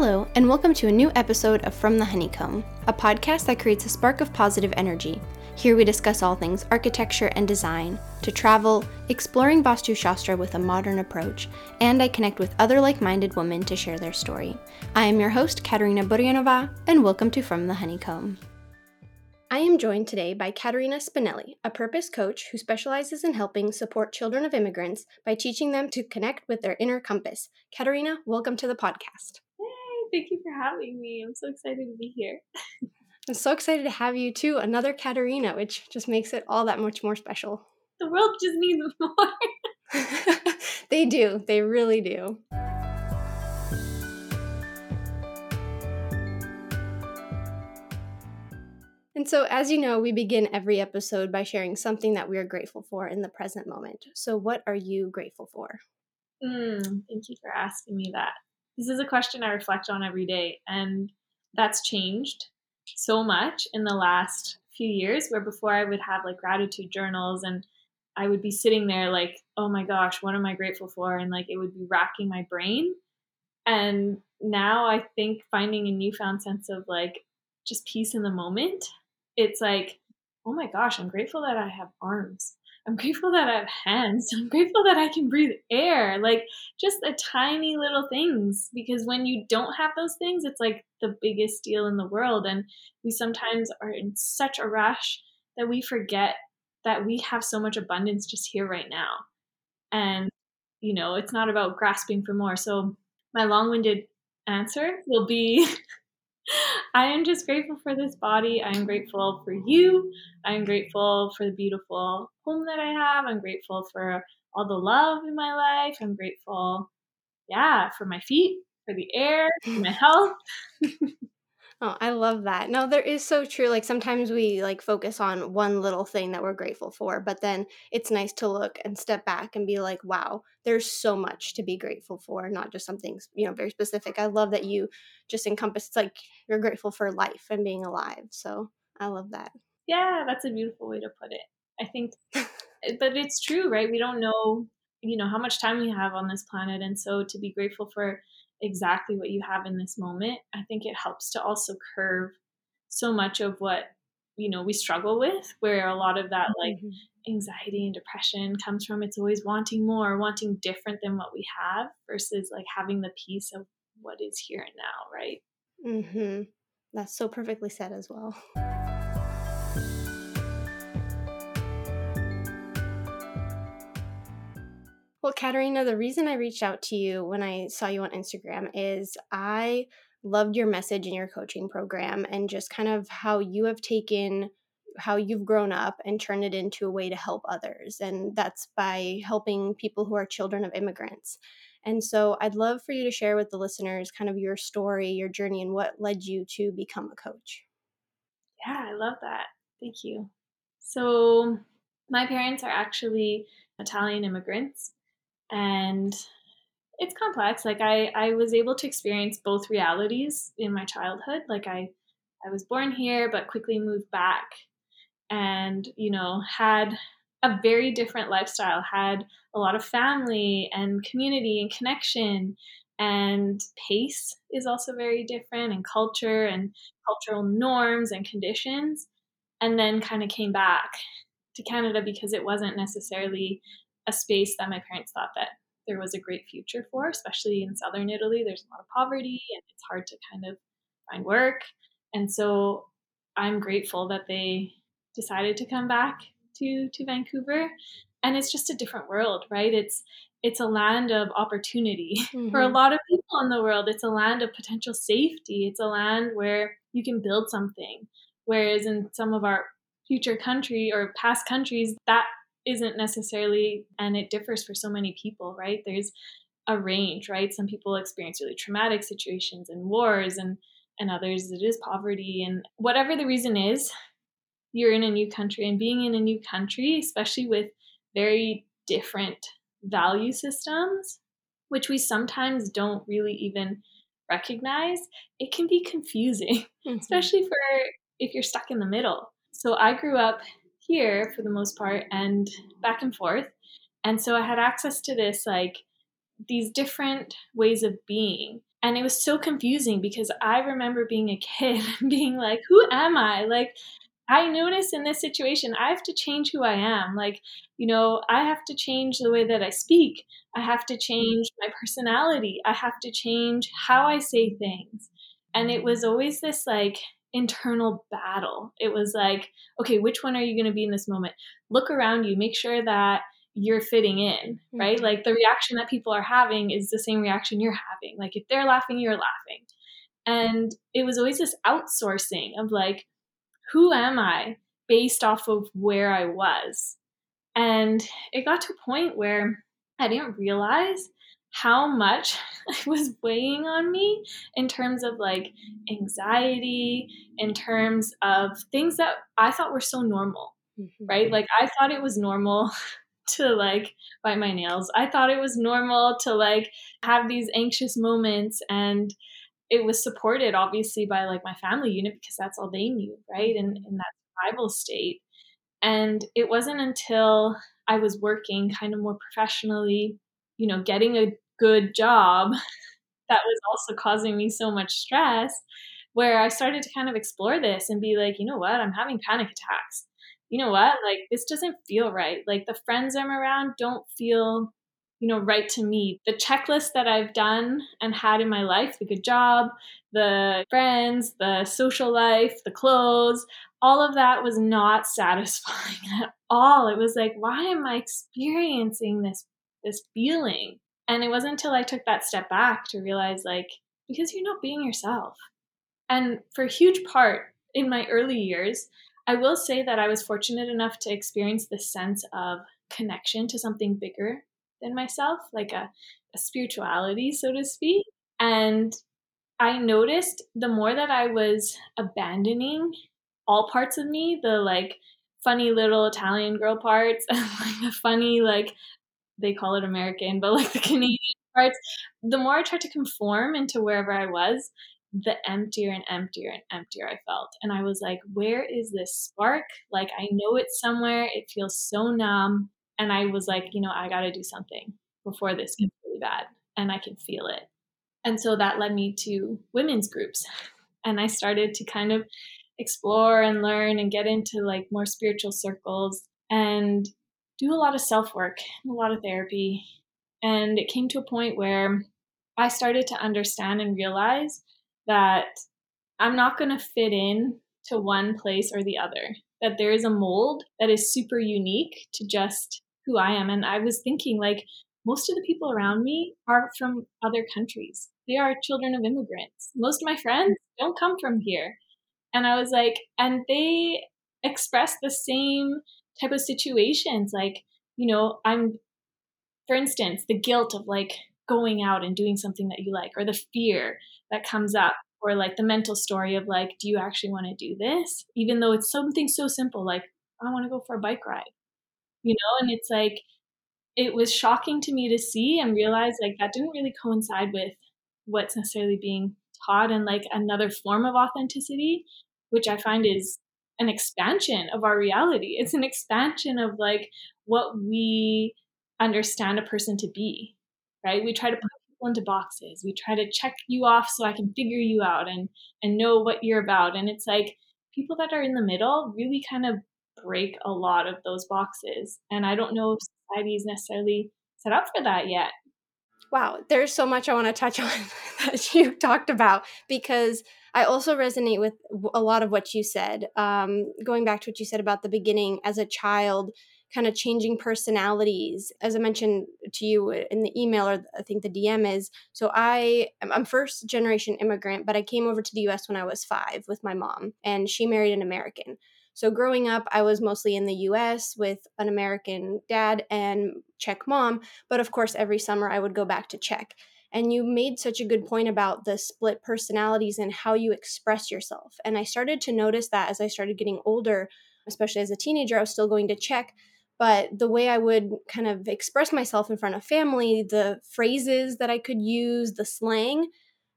Hello, and welcome to a new episode of From the Honeycomb, a podcast that creates a spark of positive energy. Here we discuss all things architecture and design, to travel, exploring Vastu Shastra with a modern approach, and I connect with other like minded women to share their story. I am your host, Katerina Burianova, and welcome to From the Honeycomb. I am joined today by Caterina Spinelli, a purpose coach who specializes in helping support children of immigrants by teaching them to connect with their inner compass. Katerina, welcome to the podcast. Thank you for having me. I'm so excited to be here. I'm so excited to have you too, another Katerina, which just makes it all that much more special. The world just needs more. they do, they really do. And so, as you know, we begin every episode by sharing something that we are grateful for in the present moment. So, what are you grateful for? Mm, thank you for asking me that. This is a question I reflect on every day, and that's changed so much in the last few years. Where before I would have like gratitude journals and I would be sitting there like, oh my gosh, what am I grateful for? And like it would be racking my brain. And now I think finding a newfound sense of like just peace in the moment it's like, oh my gosh, I'm grateful that I have arms. I'm grateful that I have hands. I'm grateful that I can breathe air. Like just the tiny little things. Because when you don't have those things, it's like the biggest deal in the world. And we sometimes are in such a rush that we forget that we have so much abundance just here right now. And, you know, it's not about grasping for more. So my long winded answer will be I am just grateful for this body. I am grateful for you. I am grateful for the beautiful home that I have. I'm grateful for all the love in my life. I'm grateful, yeah, for my feet, for the air, for my health. Oh, I love that. No, there is so true. Like sometimes we like focus on one little thing that we're grateful for, but then it's nice to look and step back and be like, wow, there's so much to be grateful for, not just something, you know, very specific. I love that you just encompass like you're grateful for life and being alive. So I love that. Yeah, that's a beautiful way to put it. I think, eh, but it's true, right? We don't know, you know, how much time we have on this planet. And so to be grateful for exactly what you have in this moment, I think it helps to also curve so much of what you know we struggle with where a lot of that like mm-hmm. anxiety and depression comes from. It's always wanting more wanting different than what we have versus like having the peace of what is here and now right? Mhm that's so perfectly said as well Well, Katerina, the reason I reached out to you when I saw you on Instagram is I loved your message in your coaching program and just kind of how you have taken how you've grown up and turned it into a way to help others. And that's by helping people who are children of immigrants. And so I'd love for you to share with the listeners kind of your story, your journey, and what led you to become a coach. Yeah, I love that. Thank you. So, my parents are actually Italian immigrants and it's complex like i i was able to experience both realities in my childhood like i i was born here but quickly moved back and you know had a very different lifestyle had a lot of family and community and connection and pace is also very different and culture and cultural norms and conditions and then kind of came back to canada because it wasn't necessarily a space that my parents thought that there was a great future for, especially in southern Italy. There's a lot of poverty and it's hard to kind of find work. And so I'm grateful that they decided to come back to to Vancouver. And it's just a different world, right? It's it's a land of opportunity mm-hmm. for a mm-hmm. lot of people in the world. It's a land of potential safety. It's a land where you can build something. Whereas in some of our future country or past countries, that isn't necessarily, and it differs for so many people, right? There's a range, right? Some people experience really traumatic situations and wars, and and others it is poverty, and whatever the reason is, you're in a new country, and being in a new country, especially with very different value systems, which we sometimes don't really even recognize, it can be confusing, mm-hmm. especially for if you're stuck in the middle. So I grew up here for the most part and back and forth. And so I had access to this, like these different ways of being. And it was so confusing because I remember being a kid and being like, who am I? Like, I notice in this situation, I have to change who I am. Like, you know, I have to change the way that I speak. I have to change my personality. I have to change how I say things. And it was always this like internal battle. It was like, okay, which one are you going to be in this moment? Look around you, make sure that you're fitting in, right? Mm-hmm. Like the reaction that people are having is the same reaction you're having. Like if they're laughing, you're laughing. And it was always this outsourcing of like, who am I based off of where I was? And it got to a point where I didn't realize how much it was weighing on me in terms of like anxiety, in terms of things that I thought were so normal, mm-hmm. right? Like I thought it was normal to like bite my nails. I thought it was normal to like have these anxious moments and it was supported obviously by like my family unit because that's all they knew, right? And in that survival state. And it wasn't until I was working kind of more professionally, you know, getting a good job that was also causing me so much stress where I started to kind of explore this and be like, you know what, I'm having panic attacks. You know what, like this doesn't feel right. Like the friends I'm around don't feel you know, right to me. The checklist that I've done and had in my life, the good job, the friends, the social life, the clothes, all of that was not satisfying at all. It was like, why am I experiencing this this feeling? And it wasn't until I took that step back to realize like because you're not being yourself. And for a huge part in my early years, I will say that I was fortunate enough to experience this sense of connection to something bigger than myself, like a, a spirituality, so to speak. And I noticed the more that I was abandoning all parts of me, the like funny little Italian girl parts and like the funny, like they call it American, but like the Canadian parts, the more I tried to conform into wherever I was, the emptier and emptier and emptier I felt. And I was like, where is this spark? Like, I know it's somewhere. It feels so numb. And I was like, you know, I got to do something before this gets really bad and I can feel it. And so that led me to women's groups. And I started to kind of explore and learn and get into like more spiritual circles and do a lot of self work, a lot of therapy. And it came to a point where I started to understand and realize that I'm not going to fit in to one place or the other, that there is a mold that is super unique to just who I am. And I was thinking, like, most of the people around me are from other countries. They are children of immigrants. Most of my friends don't come from here. And I was like, and they express the same type of situations. Like, you know, I'm, for instance, the guilt of like going out and doing something that you like, or the fear that comes up, or like the mental story of like, do you actually want to do this? Even though it's something so simple, like, I want to go for a bike ride you know and it's like it was shocking to me to see and realize like that didn't really coincide with what's necessarily being taught and like another form of authenticity which i find is an expansion of our reality. It's an expansion of like what we understand a person to be right? We try to put people into boxes. We try to check you off so i can figure you out and and know what you're about. And it's like people that are in the middle really kind of break a lot of those boxes. And I don't know if society is necessarily set up for that yet. Wow, there's so much I want to touch on that you talked about because I also resonate with a lot of what you said. Um, going back to what you said about the beginning as a child, kind of changing personalities. As I mentioned to you in the email, or I think the DM is so I I'm first generation immigrant, but I came over to the US when I was five with my mom, and she married an American. So growing up, I was mostly in the US with an American dad and Czech mom, but of course, every summer I would go back to Czech. And you made such a good point about the split personalities and how you express yourself. And I started to notice that as I started getting older, especially as a teenager, I was still going to Czech. But the way I would kind of express myself in front of family, the phrases that I could use, the slang,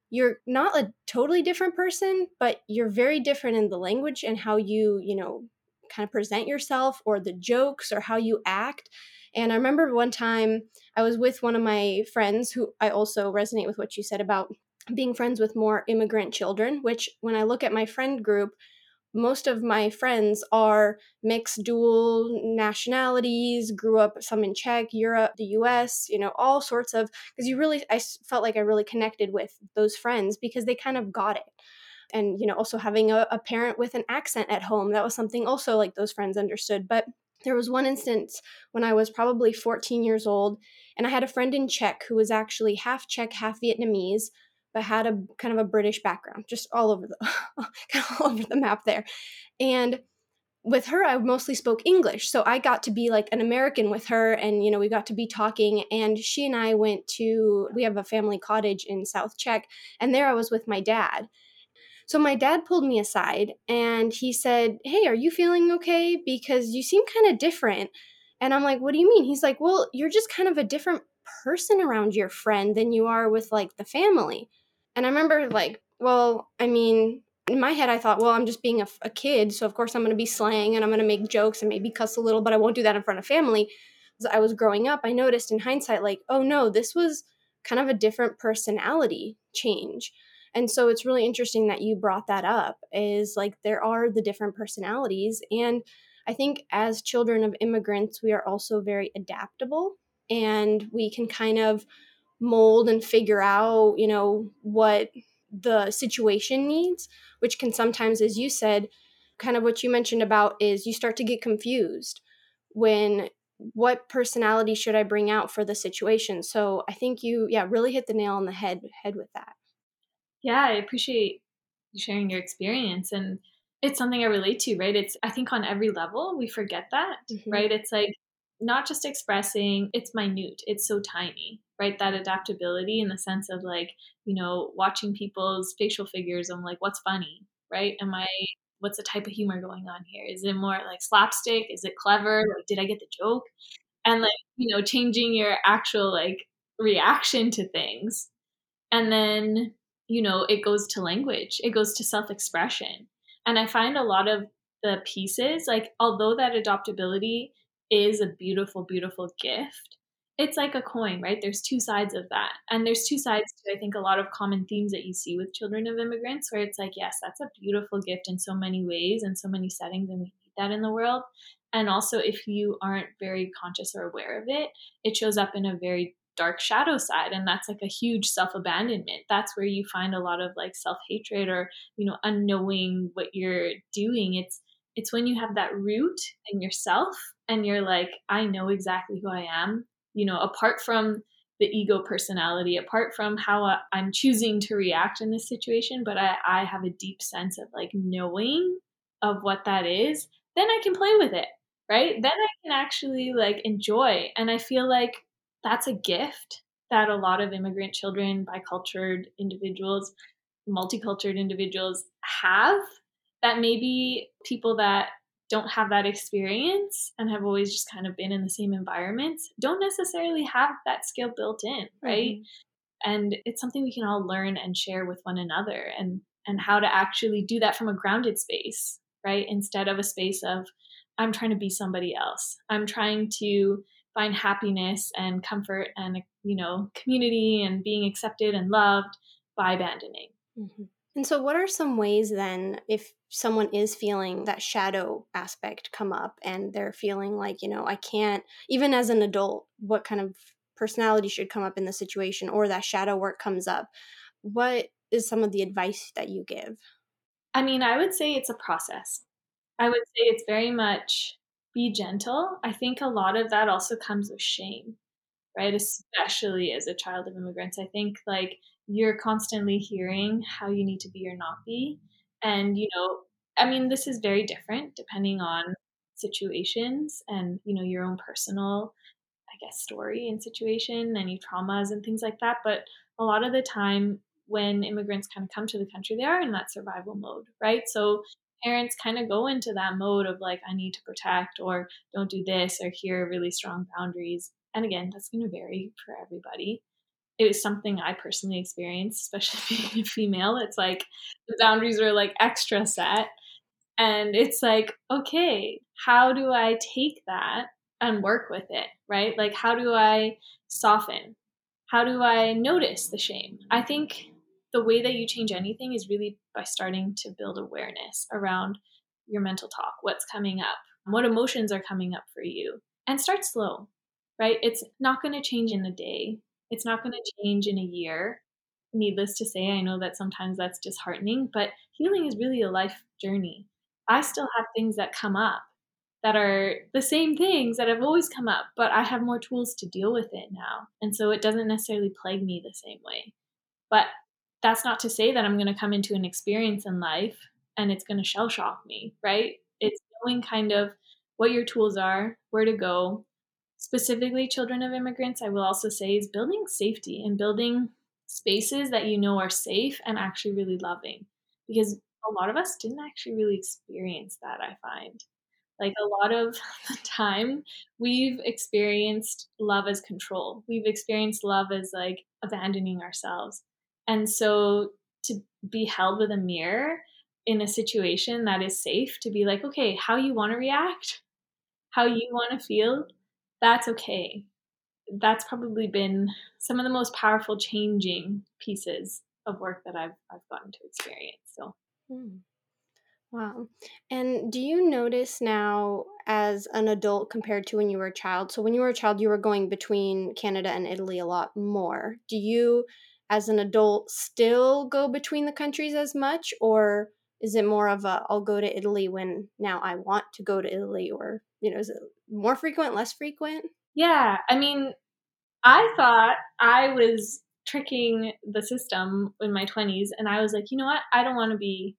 you're not a totally different person, but you're very different in the language and how you, you know, kind of present yourself or the jokes or how you act. And I remember one time I was with one of my friends who I also resonate with what you said about being friends with more immigrant children, which when I look at my friend group, most of my friends are mixed dual nationalities grew up some in czech europe the us you know all sorts of because you really i felt like i really connected with those friends because they kind of got it. And you know also having a, a parent with an accent at home that was something also like those friends understood. But there was one instance when I was probably 14 years old, and I had a friend in Czech who was actually half Czech, half Vietnamese, but had a kind of a British background, just all over the kind of all over the map there. And with her, I mostly spoke English, so I got to be like an American with her, and you know we got to be talking. And she and I went to we have a family cottage in South Czech, and there I was with my dad. So my dad pulled me aside and he said, "Hey, are you feeling okay? Because you seem kind of different." And I'm like, "What do you mean?" He's like, "Well, you're just kind of a different person around your friend than you are with like the family." And I remember, like, well, I mean, in my head, I thought, well, I'm just being a, a kid, so of course I'm going to be slang and I'm going to make jokes and maybe cuss a little, but I won't do that in front of family. As I was growing up, I noticed in hindsight, like, oh no, this was kind of a different personality change. And so it's really interesting that you brought that up is like there are the different personalities. And I think as children of immigrants, we are also very adaptable and we can kind of mold and figure out, you know, what the situation needs, which can sometimes, as you said, kind of what you mentioned about is you start to get confused when what personality should I bring out for the situation. So I think you, yeah, really hit the nail on the head head with that. Yeah, I appreciate you sharing your experience and it's something I relate to, right? It's I think on every level we forget that, mm-hmm. right? It's like not just expressing, it's minute, it's so tiny, right? That adaptability in the sense of like, you know, watching people's facial figures, I'm like, what's funny, right? Am I, what's the type of humor going on here? Is it more like slapstick? Is it clever? Like, did I get the joke? And like, you know, changing your actual like reaction to things. And then, you know, it goes to language, it goes to self expression. And I find a lot of the pieces, like, although that adoptability is a beautiful, beautiful gift, it's like a coin, right? There's two sides of that. And there's two sides to, I think, a lot of common themes that you see with children of immigrants, where it's like, yes, that's a beautiful gift in so many ways and so many settings, and we need that in the world. And also, if you aren't very conscious or aware of it, it shows up in a very dark shadow side and that's like a huge self-abandonment. That's where you find a lot of like self-hatred or you know unknowing what you're doing. It's it's when you have that root in yourself and you're like i know exactly who i am you know apart from the ego personality apart from how i'm choosing to react in this situation but i, I have a deep sense of like knowing of what that is then i can play with it right? Then i can actually like enjoy. And i feel like that's a gift that a lot of immigrant children bicultured individuals multicultural individuals have that maybe people that don't have that experience and have always just kind of been in the same environments don't necessarily have that skill built in right? Mm-hmm. and it's something we can all learn and share with one another and and how to actually do that from a grounded space right? Instead of a space of i'm trying to be somebody else. I'm trying to find happiness and comfort and you know community and being accepted and loved by abandoning mm-hmm. And so, what are some ways then, if someone is feeling that shadow aspect come up and they're feeling like, you know, I can't, even as an adult, what kind of personality should come up in the situation or that shadow work comes up? What is some of the advice that you give? I mean, I would say it's a process. I would say it's very much be gentle. I think a lot of that also comes with shame, right? Especially as a child of immigrants. I think like you're constantly hearing how you need to be or not be. And, you know, I mean, this is very different depending on situations and, you know, your own personal, I guess, story and situation, any traumas and things like that. But a lot of the time, when immigrants kind of come to the country, they are in that survival mode, right? So parents kind of go into that mode of like, I need to protect or don't do this or here are really strong boundaries. And again, that's going to vary for everybody it was something I personally experienced, especially being a female. It's like the boundaries are like extra set. And it's like, okay, how do I take that and work with it, right? Like, how do I soften? How do I notice the shame? I think the way that you change anything is really by starting to build awareness around your mental talk, what's coming up, what emotions are coming up for you, and start slow, right? It's not going to change in a day, it's not going to change in a year. Needless to say, I know that sometimes that's disheartening, but healing is really a life journey. I still have things that come up that are the same things that have always come up, but I have more tools to deal with it now. And so it doesn't necessarily plague me the same way. But that's not to say that I'm going to come into an experience in life and it's going to shell shock me, right? It's knowing kind of what your tools are, where to go. Specifically, children of immigrants, I will also say, is building safety and building spaces that you know are safe and actually really loving. Because a lot of us didn't actually really experience that, I find. Like a lot of the time, we've experienced love as control. We've experienced love as like abandoning ourselves. And so to be held with a mirror in a situation that is safe, to be like, okay, how you want to react, how you want to feel, that's okay. That's probably been some of the most powerful changing pieces of work that I've I've gotten to experience. So. Hmm. Wow. And do you notice now as an adult compared to when you were a child? So, when you were a child, you were going between Canada and Italy a lot more. Do you, as an adult, still go between the countries as much? Or is it more of a, I'll go to Italy when now I want to go to Italy? Or, you know, is it more frequent, less frequent? Yeah. I mean, I thought I was tricking the system in my 20s, and I was like, you know what? I don't want to be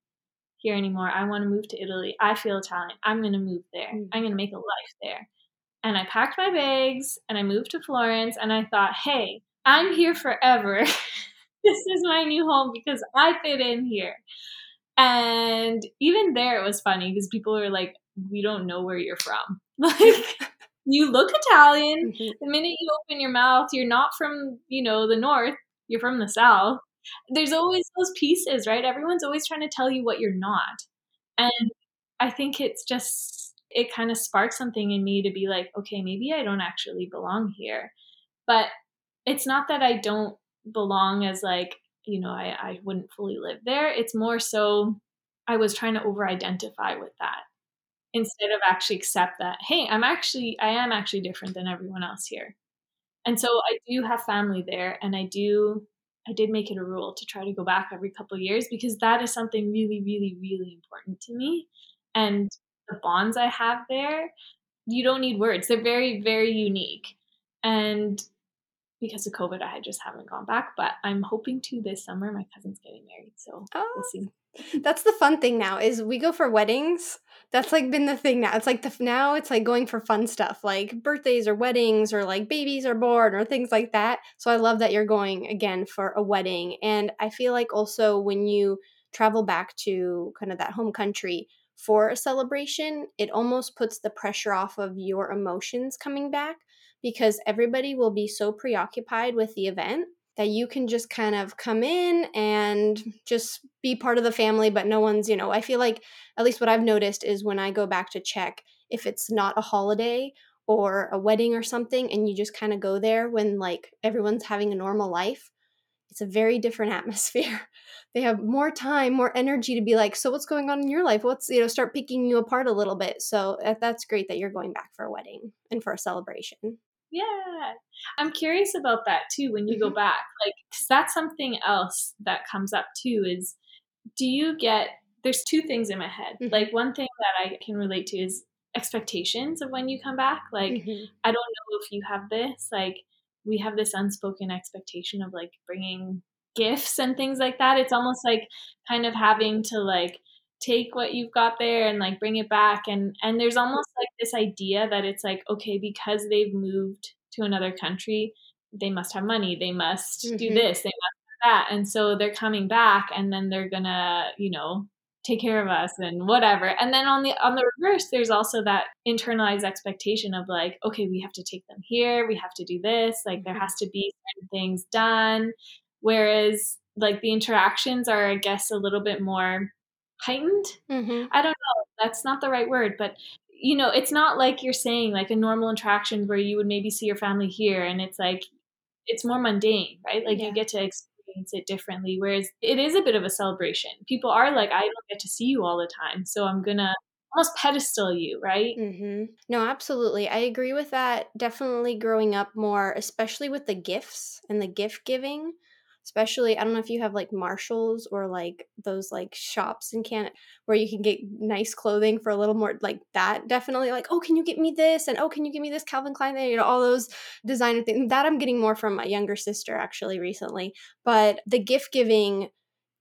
here anymore. I want to move to Italy. I feel Italian. I'm going to move there. Mm. I'm going to make a life there. And I packed my bags and I moved to Florence and I thought, hey, I'm here forever. this is my new home because I fit in here. And even there, it was funny because people were like, we don't know where you're from. Like, you look Italian. Mm-hmm. The minute you open your mouth, you're not from, you know, the north, you're from the south there's always those pieces, right? Everyone's always trying to tell you what you're not. And I think it's just, it kind of sparks something in me to be like, okay, maybe I don't actually belong here. But it's not that I don't belong as like, you know, I, I wouldn't fully live there. It's more so I was trying to over identify with that instead of actually accept that, hey, I'm actually, I am actually different than everyone else here. And so I do have family there and I do I did make it a rule to try to go back every couple years because that is something really, really, really important to me. And the bonds I have there, you don't need words. They're very, very unique. And because of COVID, I just haven't gone back, but I'm hoping to this summer. My cousin's getting married, so oh, we'll see. That's the fun thing now is we go for weddings. That's like been the thing now. It's like the now it's like going for fun stuff like birthdays or weddings or like babies are born or things like that. So I love that you're going again for a wedding. And I feel like also when you travel back to kind of that home country for a celebration, it almost puts the pressure off of your emotions coming back because everybody will be so preoccupied with the event that you can just kind of come in and just be part of the family, but no one's, you know, I feel like at least what I've noticed is when I go back to Czech if it's not a holiday or a wedding or something, and you just kind of go there when like everyone's having a normal life, it's a very different atmosphere. they have more time, more energy to be like, so what's going on in your life? What's, you know, start picking you apart a little bit. So uh, that's great that you're going back for a wedding and for a celebration. Yeah. I'm curious about that too when you mm-hmm. go back. Like, cause that's something else that comes up too is do you get, there's two things in my head. Mm-hmm. Like, one thing that I can relate to is expectations of when you come back. Like, mm-hmm. I don't know if you have this. Like, we have this unspoken expectation of like bringing gifts and things like that. It's almost like kind of having to like, take what you've got there and like bring it back and and there's almost like this idea that it's like okay because they've moved to another country they must have money they must mm-hmm. do this they must do that and so they're coming back and then they're gonna you know take care of us and whatever and then on the on the reverse there's also that internalized expectation of like okay we have to take them here we have to do this like there mm-hmm. has to be certain things done whereas like the interactions are i guess a little bit more heightened. Mm-hmm. I don't know. That's not the right word, but you know, it's not like you're saying like a normal interaction where you would maybe see your family here and it's like it's more mundane, right? Like yeah. you get to experience it differently. Whereas it is a bit of a celebration. People are like, I don't get to see you all the time, so I'm gonna almost pedestal you, right? Mm-hmm. No, absolutely. I agree with that. Definitely growing up more, especially with the gifts and the gift giving especially i don't know if you have like marshalls or like those like shops in canada where you can get nice clothing for a little more like that definitely like oh can you get me this? and oh can you give me this calvin klein you know all those designer things that i'm getting more from my younger sister actually recently but the gift giving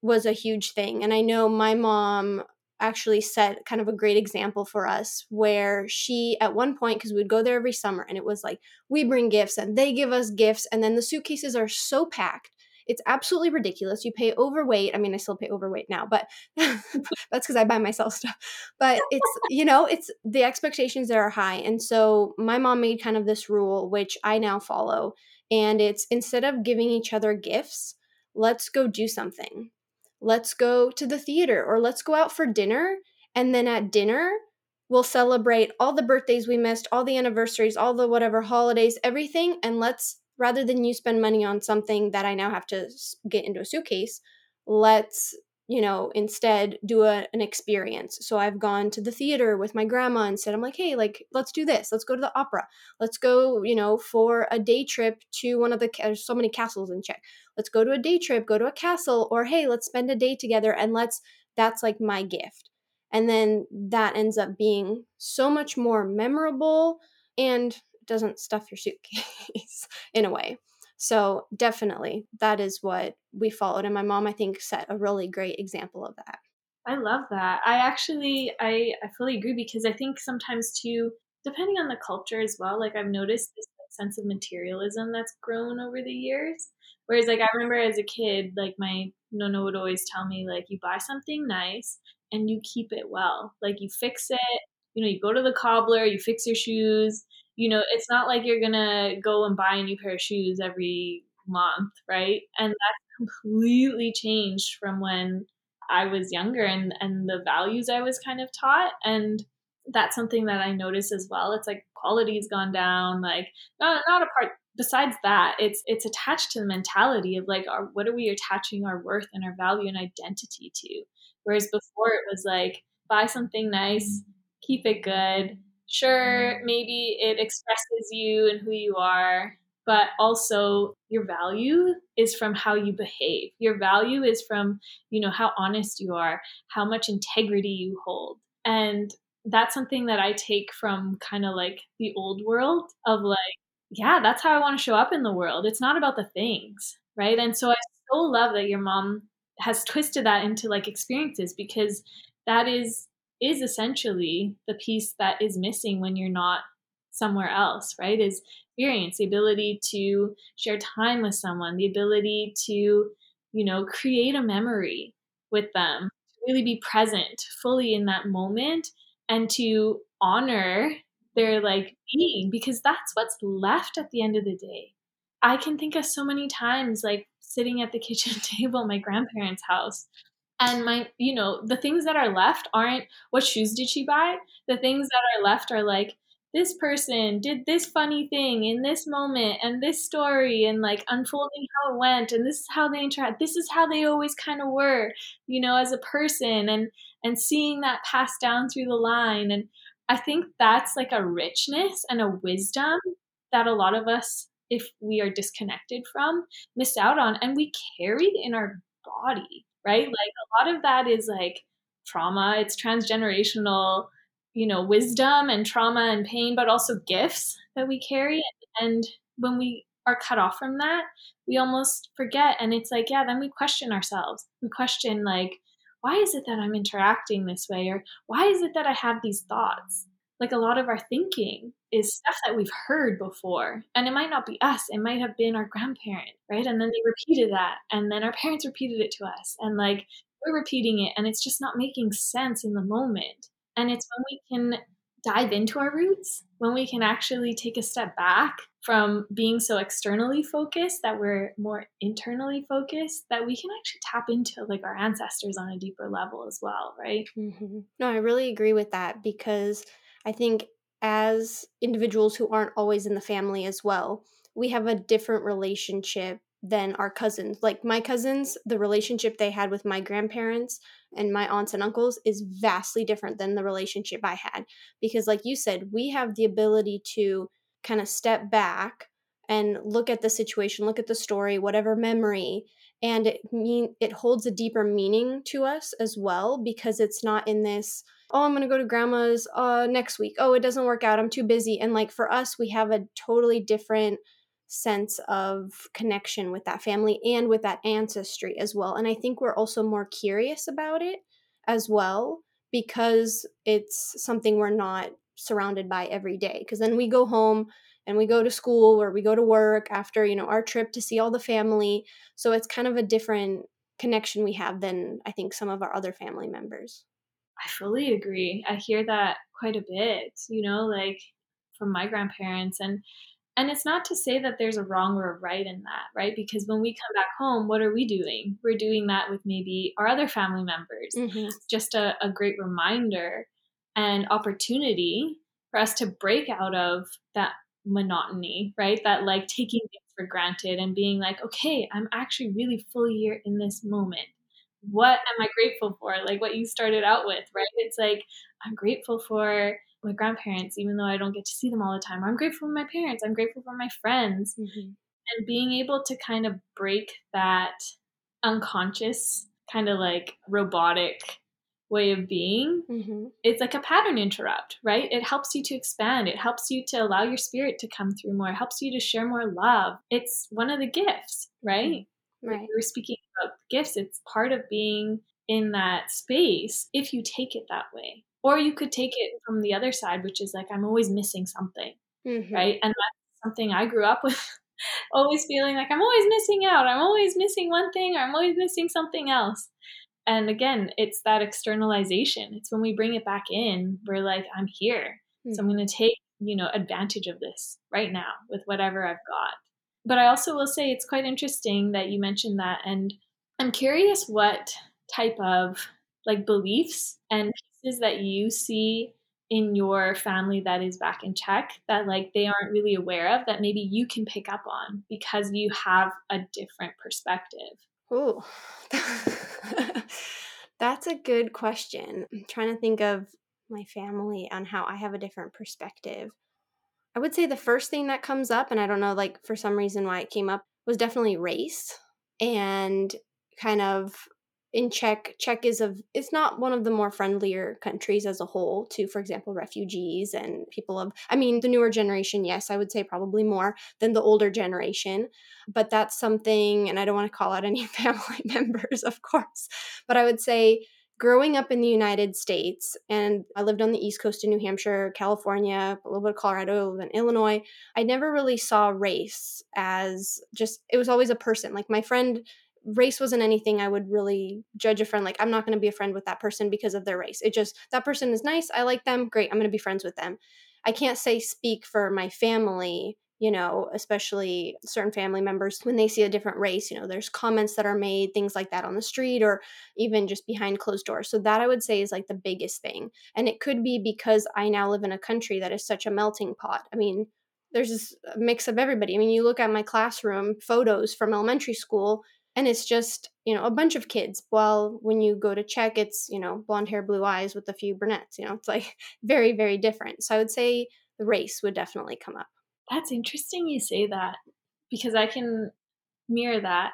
was a huge thing and i know my mom actually set kind of a great example for us where she at one point because we would go there every summer and it was like we bring gifts and they give us gifts and then the suitcases are so packed it's absolutely ridiculous. You pay overweight. I mean, I still pay overweight now, but that's because I buy myself stuff. But it's, you know, it's the expectations that are high. And so my mom made kind of this rule, which I now follow. And it's instead of giving each other gifts, let's go do something. Let's go to the theater or let's go out for dinner. And then at dinner, we'll celebrate all the birthdays we missed, all the anniversaries, all the whatever holidays, everything. And let's rather than you spend money on something that I now have to get into a suitcase, let's you know instead do a, an experience. So i've gone to the theater with my grandma and said i'm like hey like let's do this. Let's go to the opera. Let's go you know for a day trip to one of the there's so many castles in czech. Let's go to a day trip go to a castle or hey let's spend a day together and let's that's like my gift. And then that ends up being so much more memorable and doesn't stuff your suitcase in a way. So definitely that is what we followed and my mom I think set a really great example of that. I love that. I actually I I fully agree because I think sometimes too depending on the culture as well like I've noticed this sense of materialism that's grown over the years. Whereas like I remember as a kid like my nono would always tell me like you buy something nice and you keep it well. Like you fix it, you know, you go to the cobbler, you fix your shoes, you know, it's not like you're gonna go and buy a new pair of shoes every month, right? And that's completely changed from when I was younger and and the values I was kind of taught and that's something that I notice as well. It's like quality's gone down, like not not a part besides that, it's it's attached to the mentality of like our what are we attaching our worth and our value and identity to? Whereas before it was like buy something nice, mm-hmm. keep it good, sure, maybe it expresses you and who you are, but also your value is from how you behave. Your value is from, you know, how honest you are, how much integrity you hold. And that's something that I take from kind of like the old world of like, yeah, that's how I want to show up in the world. It's not about the things, right? And so I so love that your mom has twisted that into like experiences because that is is essentially the piece that is missing when you're not somewhere else, right? Is experience, the ability to share time with someone, the ability to, you know, create a memory with them, really be present fully in that moment and to honor their like being because that's what's left at the end of the day. I can think of so many times like sitting at the kitchen table my grandparents' house and my you know the things that are left aren't what shoes did she buy. The things that are left are like this person did this funny thing in this moment and this story and like unfolding how it went and this is how they interact this is how they always kind of were you know as a person and and seeing that passed down through the line. And i think that's like a richness and a wisdom that a lot of us if we are disconnected from miss out on and we carry in our body right? Like a lot of that is like trauma, it's transgenerational, you know, wisdom and trauma and pain, but also gifts that we carry. And when we are cut off from that, we almost forget. And it's like, yeah, then we question ourselves. We question, like, why is it that I'm interacting this way? Or why is it that I have these thoughts? Like a lot of our thinking is stuff that we've heard before. And it might not be us, it might have been our grandparent, right? And then they repeated that. And then our parents repeated it to us. And like we're repeating it, and it's just not making sense in the moment. And it's when we can dive into our roots, when we can actually take a step back from being so externally focused that we're more internally focused that we can actually tap into like our ancestors on a deeper level as well right mm-hmm. no i really agree with that because i think as individuals who aren't always in the family as well, we have a different relationship than our cousins. Like my cousins, the relationship they had with my grandparents and my aunts and uncles is vastly different than the relationship I had. Because, like you said, we have the ability to kind of step back and look at the situation, look at the story, whatever memory, and it mean it holds a deeper meaning to us as well because it's not in this oh i'm going to go to grandma's uh next week oh it doesn't work out i'm too busy and like for us we have a totally different sense of connection with that family and with that ancestry as well. And I think we're also more curious about it as well because it's something we're not surrounded by every day. Because then we go home and we go to school or we go to work after, you know, our trip to see all the family. So it's kind of a different connection we have than I think some of our other family members. I fully agree. I hear that quite a bit, you know, like from my grandparents and and it's not to say that there's a wrong or a right in that, right? Because when we come back home, what are we doing? We're doing that with maybe our other family members. Mm-hmm. Just a, a great reminder and opportunity for us to break out of that monotony, right? That like taking things for granted and being like, okay, I'm actually really fully here in this moment. What am I grateful for? Like what you started out with, right? It's like, I'm grateful for my grandparents, even though I don't get to see them all the time. I'm grateful for my parents. I'm grateful for my friends. Mm-hmm. And being able to kind of break that unconscious, kind of like robotic way of being, mm-hmm. it's like a pattern interrupt, right? It helps you to expand. It helps you to allow your spirit to come through more. It helps you to share more love. It's one of the gifts, right? Right. we were speaking about gifts. It's part of being in that space if you take it that way. Or you could take it from the other side, which is like, I'm always missing something, mm-hmm. right? And that's something I grew up with, always feeling like I'm always missing out. I'm always missing one thing, or I'm always missing something else. And again, it's that externalization. It's when we bring it back in, we're like, I'm here. Mm-hmm. So I'm mm-hmm. going to take, you know, advantage of this right now with whatever I've got. But I also will say it's quite interesting that you mentioned that. And I'm curious what type of like beliefs and pieces that you see in your family that is back in Czech that like they aren't really aware of that maybe you can pick up on because you have a different perspective? Oh, that's a good question. I'm trying to think of my family and how I have a different perspective. I would say the first thing that comes up, and I don't know, like for some reason why it came up, was definitely race and kind of in Czech, Czech is of it's not one of the more friendlier countries as a whole to, for example, refugees and people of I mean the newer generation, yes, I would say probably more than the older generation. But that's something and I don't want to call out any family members, of course, but I would say growing up in the United States, and I lived on the East Coast in New Hampshire, California, a little bit of Colorado, and Illinois, I never really saw race as just, it was always a person. Like my friend race wasn't anything I would really judge a friend like I'm not going to be a friend with that person because of their race. It just that person is nice, I like them, great, I'm going to be friends with them. I can't say speak for my family, you know, especially certain family members when they see a different race, you know, there's comments that are made, things like that on the street or even just behind closed doors. So that I would say is like the biggest thing. And it could be because I now live in a country that is such a melting pot. I mean, there's this uh, mix of everybody. I mean, you look at my classroom photos from elementary school, and it's just you know a bunch of kids. While when you go to Czech it's you know blonde hair blue eyes with a few brunettes you know it's like very very different. So i would say the race would definitely come up. That's interesting you say that because i can mirror that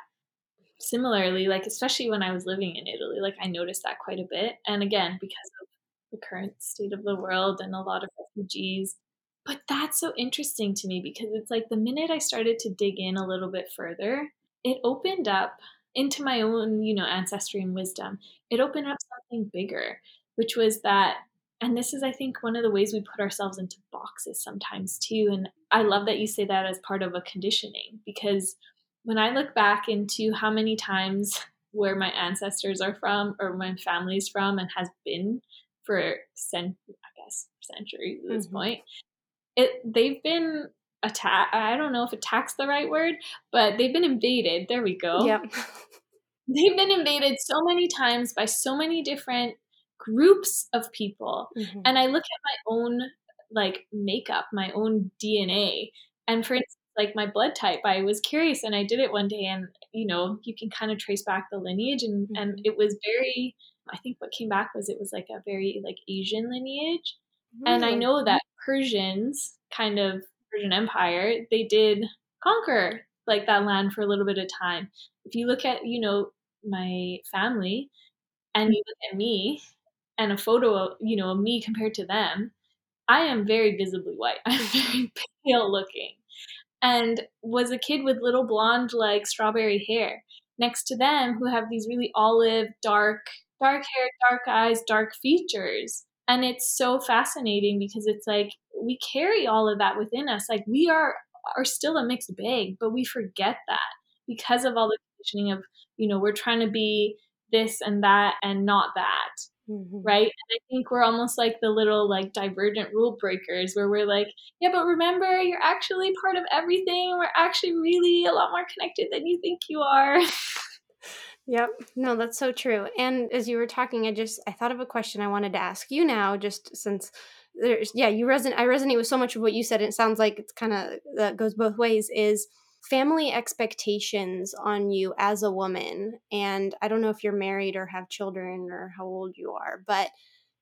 similarly like especially when i was living in italy like i noticed that quite a bit. And again because of the current state of the world and a lot of refugees. But that's so interesting to me because it's like the minute i started to dig in a little bit further it opened up into my own, you know, ancestry and wisdom. It opened up something bigger, which was that and this is i think one of the ways we put ourselves into boxes sometimes too and i love that you say that as part of a conditioning because when i look back into how many times where my ancestors are from or my family's from and has been for cent- i guess centuries at this mm-hmm. point it they've been attack I don't know if attack's the right word, but they've been invaded. There we go. Yep. they've been invaded so many times by so many different groups of people. Mm-hmm. And I look at my own like makeup, my own DNA. And for instance, like my blood type. I was curious and I did it one day and you know, you can kind of trace back the lineage and mm-hmm. and it was very I think what came back was it was like a very like Asian lineage. Really? And I know that Persians kind of Persian Empire, they did conquer like that land for a little bit of time. If you look at, you know, my family and you look at me and a photo of, you know, of me compared to them, I am very visibly white. I'm very pale looking and was a kid with little blonde like strawberry hair next to them who have these really olive dark dark hair dark eyes dark features and it's so fascinating because it's like we carry all of that within us like we are are still a mixed bag but we forget that because of all the conditioning of you know we're trying to be this and that and not that Mm-hmm. Right. And I think we're almost like the little like divergent rule breakers where we're like, yeah, but remember, you're actually part of everything. We're actually really a lot more connected than you think you are. Yep. No, that's so true. And as you were talking, I just I thought of a question I wanted to ask you now, just since there's yeah, you resonate I resonate with so much of what you said. It sounds like it's kind of that goes both ways. Is family expectations on you as a woman and i don't know if you're married or have children or how old you are but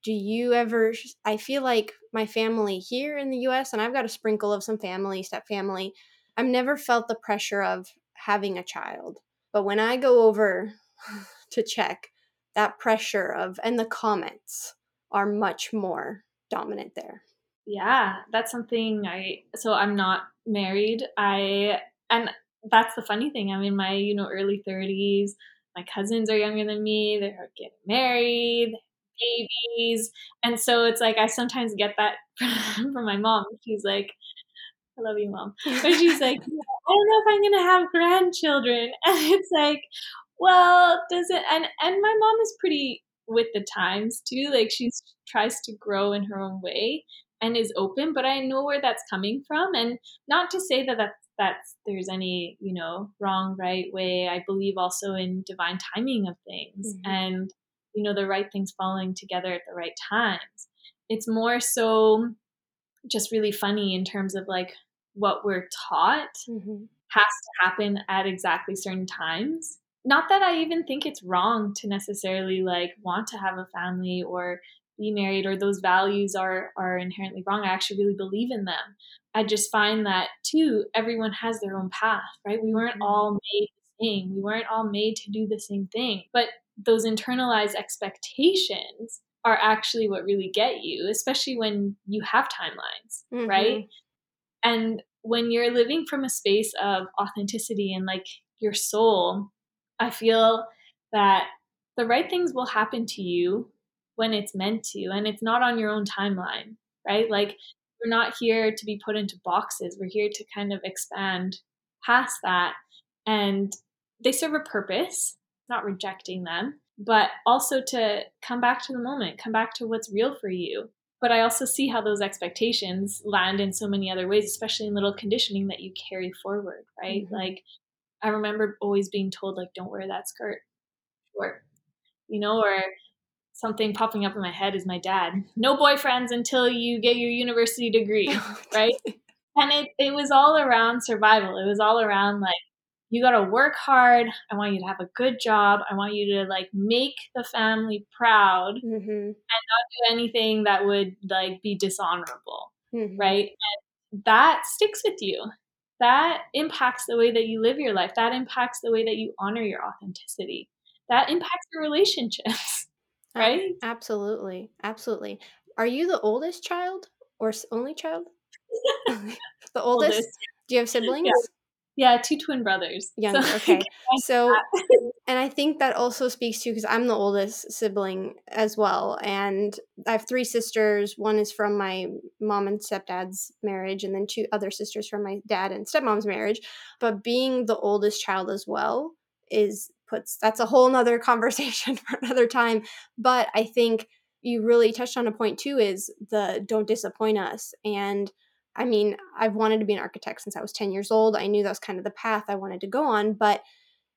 do you ever i feel like my family here in the us and i've got a sprinkle of some family step family i've never felt the pressure of having a child but when i go over to check that pressure of and the comments are much more dominant there yeah that's something i so i'm not married i and that's the funny thing. I'm in my, you know, early 30s. My cousins are younger than me. They're getting married, babies. And so it's like I sometimes get that from my mom. She's like, I love you, mom. But she's like, I don't know if I'm going to have grandchildren. And it's like, well, does it? And, and my mom is pretty with the times too. Like she tries to grow in her own way and is open, but I know where that's coming from. And not to say that that's that there's any you know wrong right way i believe also in divine timing of things mm-hmm. and you know the right things falling together at the right times it's more so just really funny in terms of like what we're taught mm-hmm. has to happen at exactly certain times not that i even think it's wrong to necessarily like want to have a family or be married or those values are are inherently wrong i actually really believe in them I just find that too, everyone has their own path, right? We weren't mm-hmm. all made the same. We weren't all made to do the same thing. But those internalized expectations are actually what really get you, especially when you have timelines, mm-hmm. right? And when you're living from a space of authenticity and like your soul, I feel that the right things will happen to you when it's meant to, and it's not on your own timeline, right? Like we're not here to be put into boxes. We're here to kind of expand past that. And they serve a purpose, not rejecting them, but also to come back to the moment, come back to what's real for you. But I also see how those expectations land in so many other ways, especially in little conditioning that you carry forward, right? Mm-hmm. Like, I remember always being told, like, don't wear that skirt short, you know, or something popping up in my head is my dad. No boyfriends until you get your university degree, right? and it, it was all around survival. It was all around like, you got to work hard. I want you to have a good job. I want you to like make the family proud mm-hmm. and not do anything that would like be dishonorable, mm-hmm. right? And that sticks with you. That impacts the way that you live your life. That impacts the way that you honor your authenticity. That impacts your relationships right? Absolutely. Absolutely. Are you the oldest child or only child? the oldest? oldest? Do you have siblings? Yeah. Yeah, two twin brothers. Younger, so, okay. So, and I think that also speaks to because I'm the oldest sibling as well, and I have three sisters. One is from my mom and stepdad's marriage, and then two other sisters from my dad and stepmom's marriage. But being the oldest child as well is puts that's a whole nother conversation for another time but i think you really touched on a point too is the don't disappoint us and i mean i've wanted to be an architect since i was 10 years old. I knew that was kind of the path i wanted to go on but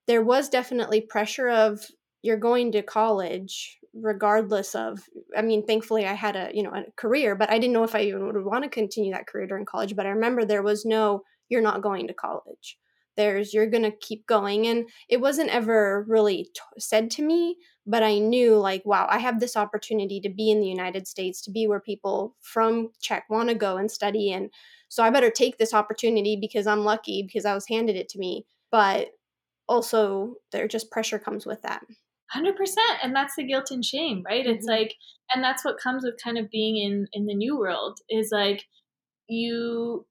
there was definitely pressure of you're going to college regardless of i mean thankfully i had a you know a career but i didn't know if i even would want to continue that career during college but i remember there was no you're not going to college there's you're going to keep going and it wasn't ever really t- said to me but i knew like wow i have this opportunity to be in the united states to be where people from czech want to go and study and so i better take this opportunity because i'm lucky because i was handed it to me but also there just pressure comes with that 100% and that's the guilt and shame right mm-hmm. it's like and that's what comes with kind of being in in the new world is like you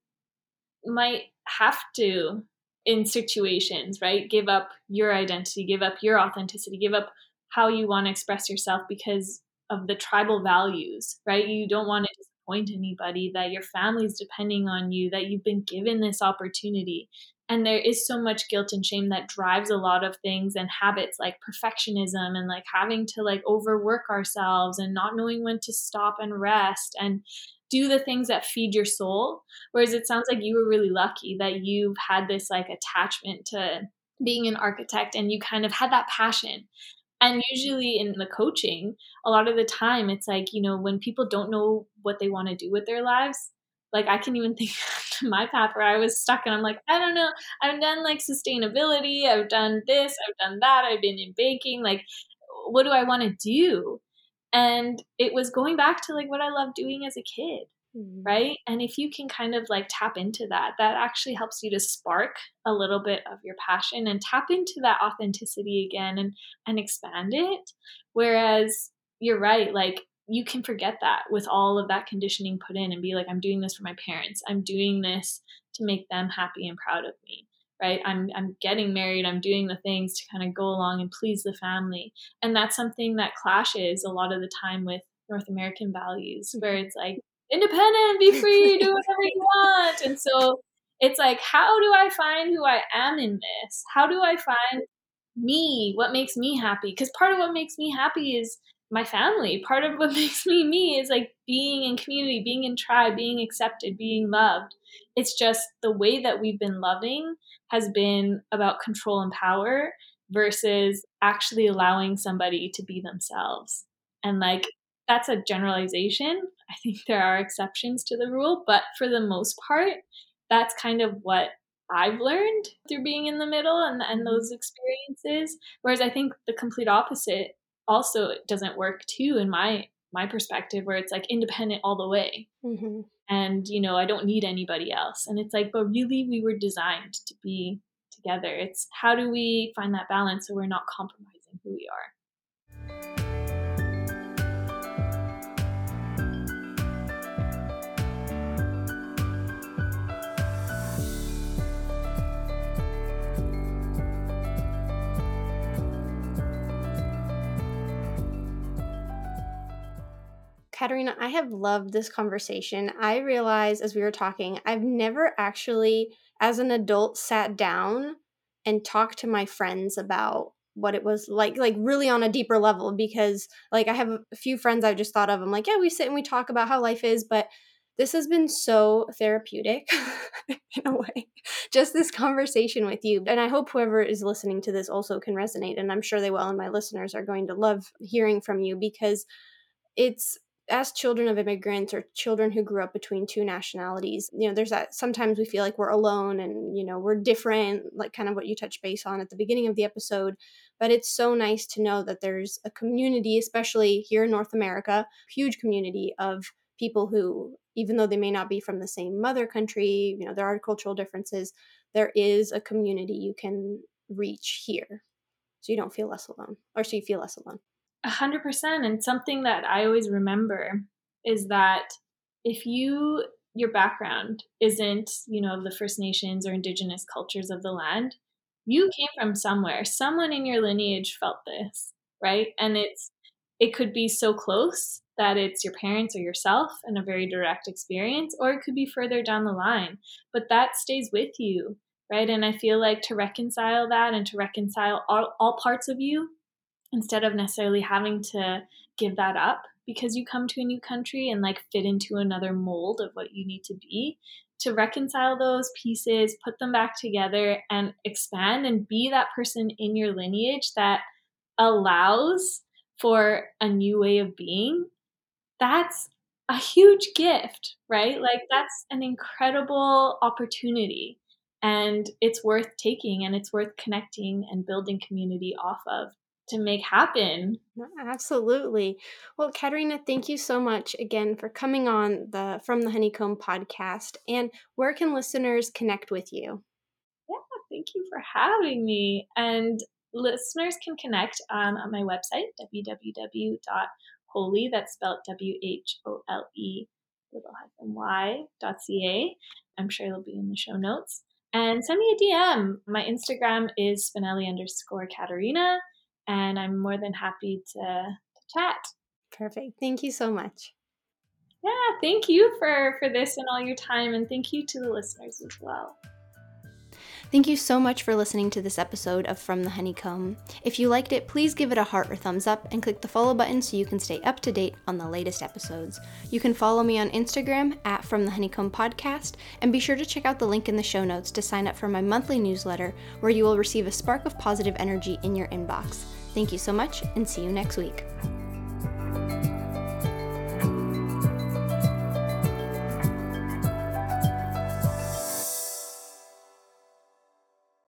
might have to in situations, right? Give up your identity, give up your authenticity, give up how you want to express yourself because of the tribal values, right? You don't want to disappoint anybody, that your family's depending on you, that you've been given this opportunity. And there is so much guilt and shame that drives a lot of things and habits like perfectionism and like having to like overwork ourselves and not knowing when to stop and rest and do the things that feed your soul. Whereas it sounds like you were really lucky that you've had this like attachment to being an architect and you kind of had that passion. And usually in the coaching, a lot of the time it's like, you know, when people don't know what they want to do with their lives, like I can even think to my path where I was stuck and I'm like, I don't know. I've done like sustainability, I've done this, I've done that, I've been in baking. Like, what do I want to do? And it was going back to like what i loved doing as a kid mm-hmm. right? And if you can kind of like tap into that that actually helps you to spark a little bit of your passion and tap into that authenticity again and and expand it. Whereas you're right like you can forget that with all of that conditioning put in and be like i'm doing this for my parents. I'm doing this to make them happy and proud of me right? I'm i'm getting married i'm doing the things to kind of go along and please the family. And that's something that clashes a lot of the time with north american values where it's like independent be free do whatever you want. And so it's like how do i find who i am in this? How do i find me? What makes me happy? Because part of what makes me happy is my family. Part of what makes me me is like being in community, being in tribe, being accepted, being loved. It's just the way that we've been loving has been about control and power versus actually allowing somebody to be themselves. And like that's a generalization. I think there are exceptions to the rule, but for the most part, that's kind of what I've learned through being in the middle and, and mm-hmm. those experiences. Whereas I think the complete opposite also it doesn't work too in my my perspective where it's like independent all the way. Mm-hmm. and you know i don't need anybody else. And it's like but really we were designed to be together. It's how do we find that balance so we're not compromising who we are Caterina, I have loved this conversation. I realized as we were talking, I've never actually, as an adult, sat down and talked to my friends about what it was like, like really on a deeper level. Because, like, I have a few friends I've just thought of. I'm like, yeah, we sit and we talk about how life is, but this has been so therapeutic in a way just this conversation with you and i hope whoever is listening to this also can resonate and i'm sure they will and my listeners are going to love hearing from you because it's as children of immigrants or children who grew up between two nationalities, you know, there's that sometimes we feel like we're alone and, you know, we're different, like kind of what you touched base on at the beginning of the episode. But it's so nice to know that there's a community, especially here in North America, huge community of people who, even though they may not be from the same mother country, you know, there are cultural differences, there is a community you can reach here. So you don't feel less alone, or so you feel less alone. A hundred percent. And something that I always remember is that if you your background isn't, you know, the First Nations or indigenous cultures of the land, you came from somewhere. Someone in your lineage felt this, right? And it's it could be so close that it's your parents or yourself and a very direct experience, or it could be further down the line. But that stays with you, right? And I feel like to reconcile that and to reconcile all, all parts of you instead of necessarily having to give that up because you come to a new country and like fit into another mold of what you need to be to reconcile those pieces, put them back together and expand and be that person in your lineage that allows for a new way of being. That's a huge gift, right? Like that's an incredible opportunity. and it's worth taking and it's worth connecting and building community off of to make happen. Absolutely. Well, Caterina, thank you so much again for coming on the From the Honeycomb podcast. And where can listeners connect with you? Yeah, thank you for having me. And listeners can connect um, on my website, www.whole, that's spelled W H O L E little hyphen y dot ca. I'm sure it'll be in the show notes. And send me a DM. My Instagram is Spinelli underscore Caterina, and I'm more than happy to, to chat. Perfect. Thank you so much. Yeah, thank you for for this and all your time, and thank you to the listeners as well. Thank you so much for listening to this episode of From the Honeycomb. If you liked it, please give it a heart or thumbs up and click the follow button so you can stay up to date on the latest episodes. You can follow me on Instagram at From the Honeycomb Podcast, and be sure to check out the link in the show notes to sign up for my monthly newsletter where you will receive a spark of positive energy in your inbox. Thank you so much, and see you next week.